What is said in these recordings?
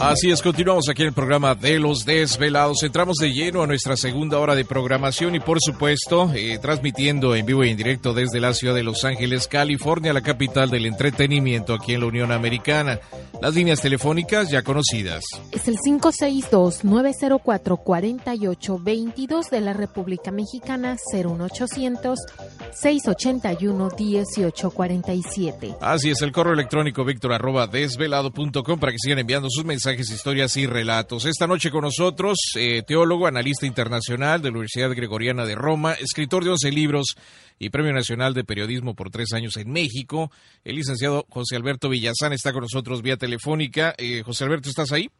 Así es, continuamos aquí en el programa de los desvelados. Entramos de lleno a nuestra segunda hora de programación y por supuesto eh, transmitiendo en vivo y en directo desde la ciudad de Los Ángeles, California, la capital del entretenimiento aquí en la Unión Americana. Las líneas telefónicas ya conocidas. Es el 562-904-4822 de la República Mexicana, 01800-681-1847. Así es, el correo electrónico víctor arroba desvelado.com para que sigan enviando sus mensajes historias y relatos. Esta noche con nosotros, eh, teólogo, analista internacional de la Universidad Gregoriana de Roma, escritor de 11 libros y Premio Nacional de Periodismo por tres años en México. El licenciado José Alberto Villazán está con nosotros vía telefónica. Eh, José Alberto, ¿estás ahí?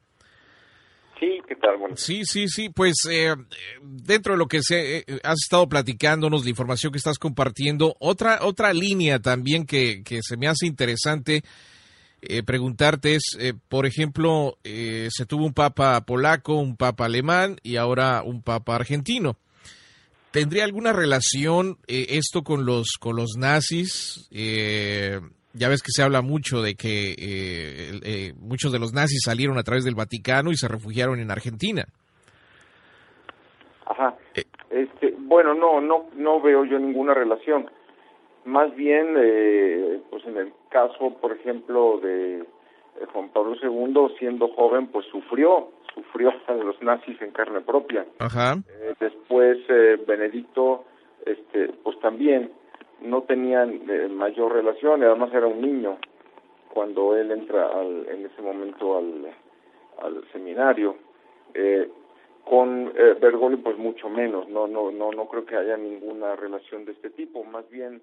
Sí, ¿qué tal? Bueno. Sí, sí, sí, pues eh, dentro de lo que se, has estado platicándonos, la información que estás compartiendo, otra, otra línea también que, que se me hace interesante eh, preguntarte es, eh, por ejemplo, eh, se tuvo un papa polaco, un papa alemán y ahora un papa argentino. ¿Tendría alguna relación esto con los, con los nazis? ya ves que se habla mucho de que muchos de los nazis salieron a través del Vaticano y se refugiaron en Argentina. Ajá. Este, bueno, no, no, no veo yo ninguna relación más bien, eh, pues en el caso, por ejemplo, de Juan Pablo II, siendo joven, pues sufrió, sufrió a los nazis en carne propia. Ajá. Eh, después, eh, Benedicto, este, pues también no tenían mayor relación, además era un niño cuando él entra al, en ese momento al, al seminario. con Bergoglio, pues mucho menos, no, no, no, no creo que haya ninguna relación de este tipo, más bien